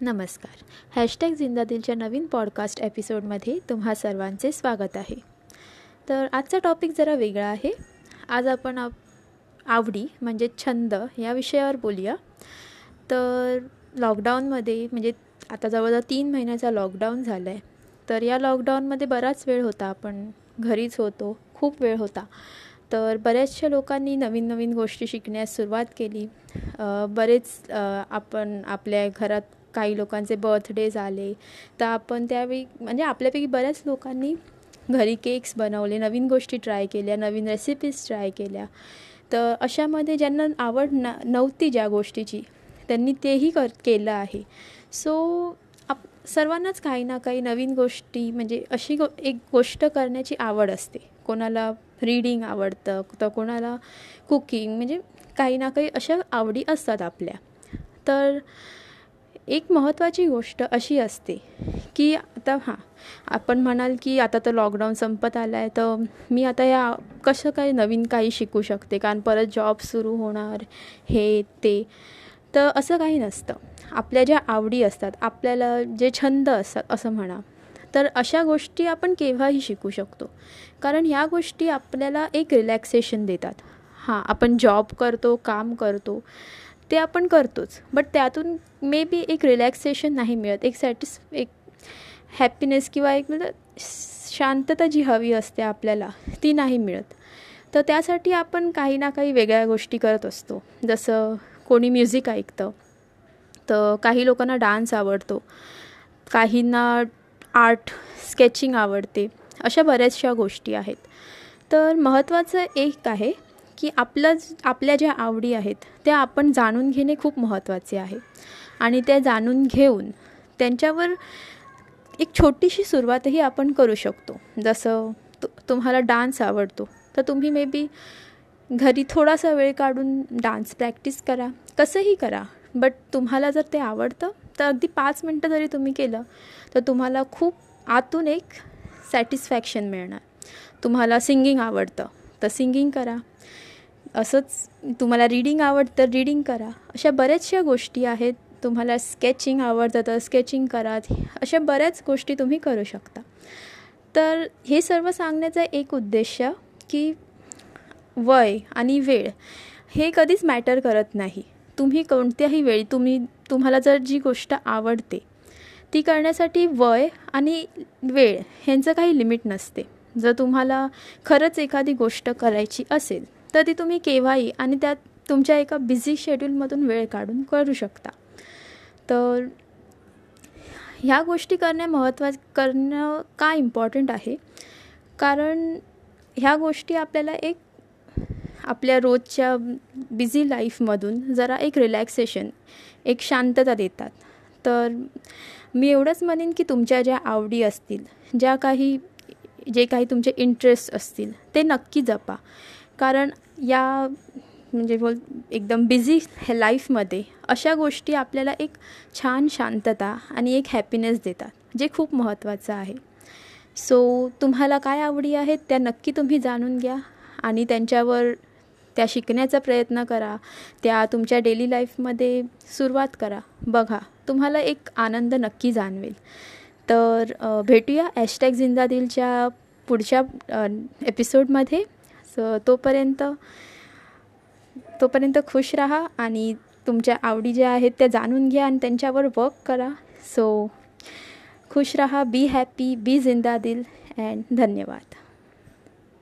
नमस्कार. हॅशटॅग जिंदादिलच्या नवीन पॉडकास्ट एपिसोडमध्ये तुम्हा सर्वांचे स्वागत आहे. तर आजचा टॉपिक जरा वेगळा आहे. आज आपण आवडी म्हणजे छंद या विषयावर बोलूया. तर लॉकडाऊनमध्ये म्हणजे आता जवळजवळ तीन महिन्याचा लॉकडाऊन झाला आहे तर या लॉकडाऊनमध्ये बराच वेळ होता. आपण घरीच होतो. खूप वेळ होता. तर बऱ्याचशा लोकांनी नवीन नवीन गोष्टी शिकण्यास सुरुवात केली. बरेच आपण आपल्या घरात काही लोकांचे बर्थडेज आले तर आपण त्यावेळी म्हणजे आपल्यापैकी बऱ्याच लोकांनी घरी केक्स बनवले नवीन गोष्टी ट्राय केल्या नवीन रेसिपीज ट्राय केल्या. तर अशामध्ये ज्यांना आवड ना नव्हती ज्या गोष्टीची त्यांनी तेही कर केलं आहे. सो आप सर्वांनाच काही ना काही नवीन गोष्टी म्हणजे अशी गो एक गोष्ट करण्याची आवड असते. कोणाला रीडिंग आवडतं तर कोणाला कुकिंग म्हणजे काही ना काही अशा आवडी असतात आपल्या. तर एक महत्त्वाची गोष्ट अशी असते की आता हां आपण म्हणाल की आता तर लॉकडाऊन संपत आला आहे तर मी आता या कसं काय नवीन काही शिकू शकते? कारण परत जॉब सुरू होणार हे ते. तर असं काही नसतं. आपल्या ज्या आवडी असतात आपल्याला जे छंद असतात असं म्हणा. तर अशा गोष्टी आपण केव्हाही शिकू शकतो. कारण ह्या गोष्टी आपल्याला एक रिलॅक्सेशन देतात. हां आपण जॉब करतो काम करतो. ते आपण करतोच. बट त्यातून मे बी एक रिलॅक्सेशन नाही मिळत. एक सॅटिस एक हॅपीनेस किंवा एक म्हणजे शांतता जी हवी असते आपल्याला ती नाही मिळत. तर त्यासाठी आपण काही ना काही वेगळ्या गोष्टी करत असतो. जसं कोणी म्युझिक ऐकतं तर काही लोकांना डान्स आवडतो. काहींना आर्ट स्केचिंग आवडते. अशा बऱ्याचशा गोष्टी आहेत. तर महत्त्वाचं एक आहे की आपलं आपल्या ज्या आवडी आहेत त्या आपण जाणून घेणे खूप महत्त्वाचे आहे. आणि त्या जाणून घेऊन त्यांच्यावर एक छोटीशी सुरुवातही आपण करू शकतो. जसं तु तुम्हाला डान्स आवडतो तर तुम्ही मे बी घरी थोडासा वेळ काढून डान्स प्रॅक्टिस करा. कसंही करा बट तुम्हाला जर ते आवडतं तर अगदी पाच मिनटं जरी तुम्ही केलं तर तुम्हाला खूप आतून एक सॅटिस्फॅक्शन मिळणार. तुम्हाला सिंगिंग आवडतं तर सिंगिंग करा. असंच तुम्हाला रीडिंग आवडतं रीडिंग करा. अशा बऱ्याचशा गोष्टी आहेत. तुम्हाला स्केचिंग आवडतं तर स्केचिंग करा अशा बऱ्याच गोष्टी तुम्ही करू शकता. तर हे सर्व सांगण्याचा एक उद्देश की वय आणि वेळ हे कधीच मॅटर करत नाही. तुम्ही कोणत्याही वेळी तुम्ही तुम्हाला जर जी गोष्ट आवडते ती करण्यासाठी वय आणि वेळ ह्यांचं काही लिमिट नसते. जर तुम्हाला खरंच एखादी गोष्ट करायची असेल तर ती तुम्ही केव्हाही आणि त्यात तुमच्या एका बिझी शेड्यूलमधून वेळ काढून करू शकता. तर ह्या गोष्टी करणे महत्त्वा करणं का इम्पॉर्टंट आहे? कारण ह्या गोष्टी आपल्याला एक आपल्या रोजच्या बिझी लाईफमधून जरा एक रिलॅक्सेशन एक शांतता देतात. तर मी एवढंच म्हणेन की तुमच्या ज्या आवडी असतील ज्या काही जे काही तुमचे इंटरेस्ट असतील ते नक्की जपा. कारण या म्हणजे बोल एकदम बिझी हे लाईफमध्ये अशा गोष्टी आपल्याला एक छान शांतता आणि एक हॅपीनेस देतात जे खूप महत्त्वाचं आहे. सो तुम्हाला काय आवडी आहेत त्या नक्की तुम्ही जाणून घ्या आणि त्यांच्यावर त्या शिकण्याचा प्रयत्न करा. त्या तुमच्या डेली लाईफमध्ये सुरुवात करा. बघा तुम्हाला एक आनंद नक्की जाणवेल. तर भेटूया हॅशटॅग जिंदादिलच्या पुढच्या एपिसोडमध्ये सो तोपर्यंत तोपर्यंत खुश राहा आणि तुमच्या आवडी ज्या आहेत त्या जाणून घ्या आणि त्यांच्यावर वर्क करा. सो खुश रहा बी हॅपी बी जिंदा दिल अँड धन्यवाद.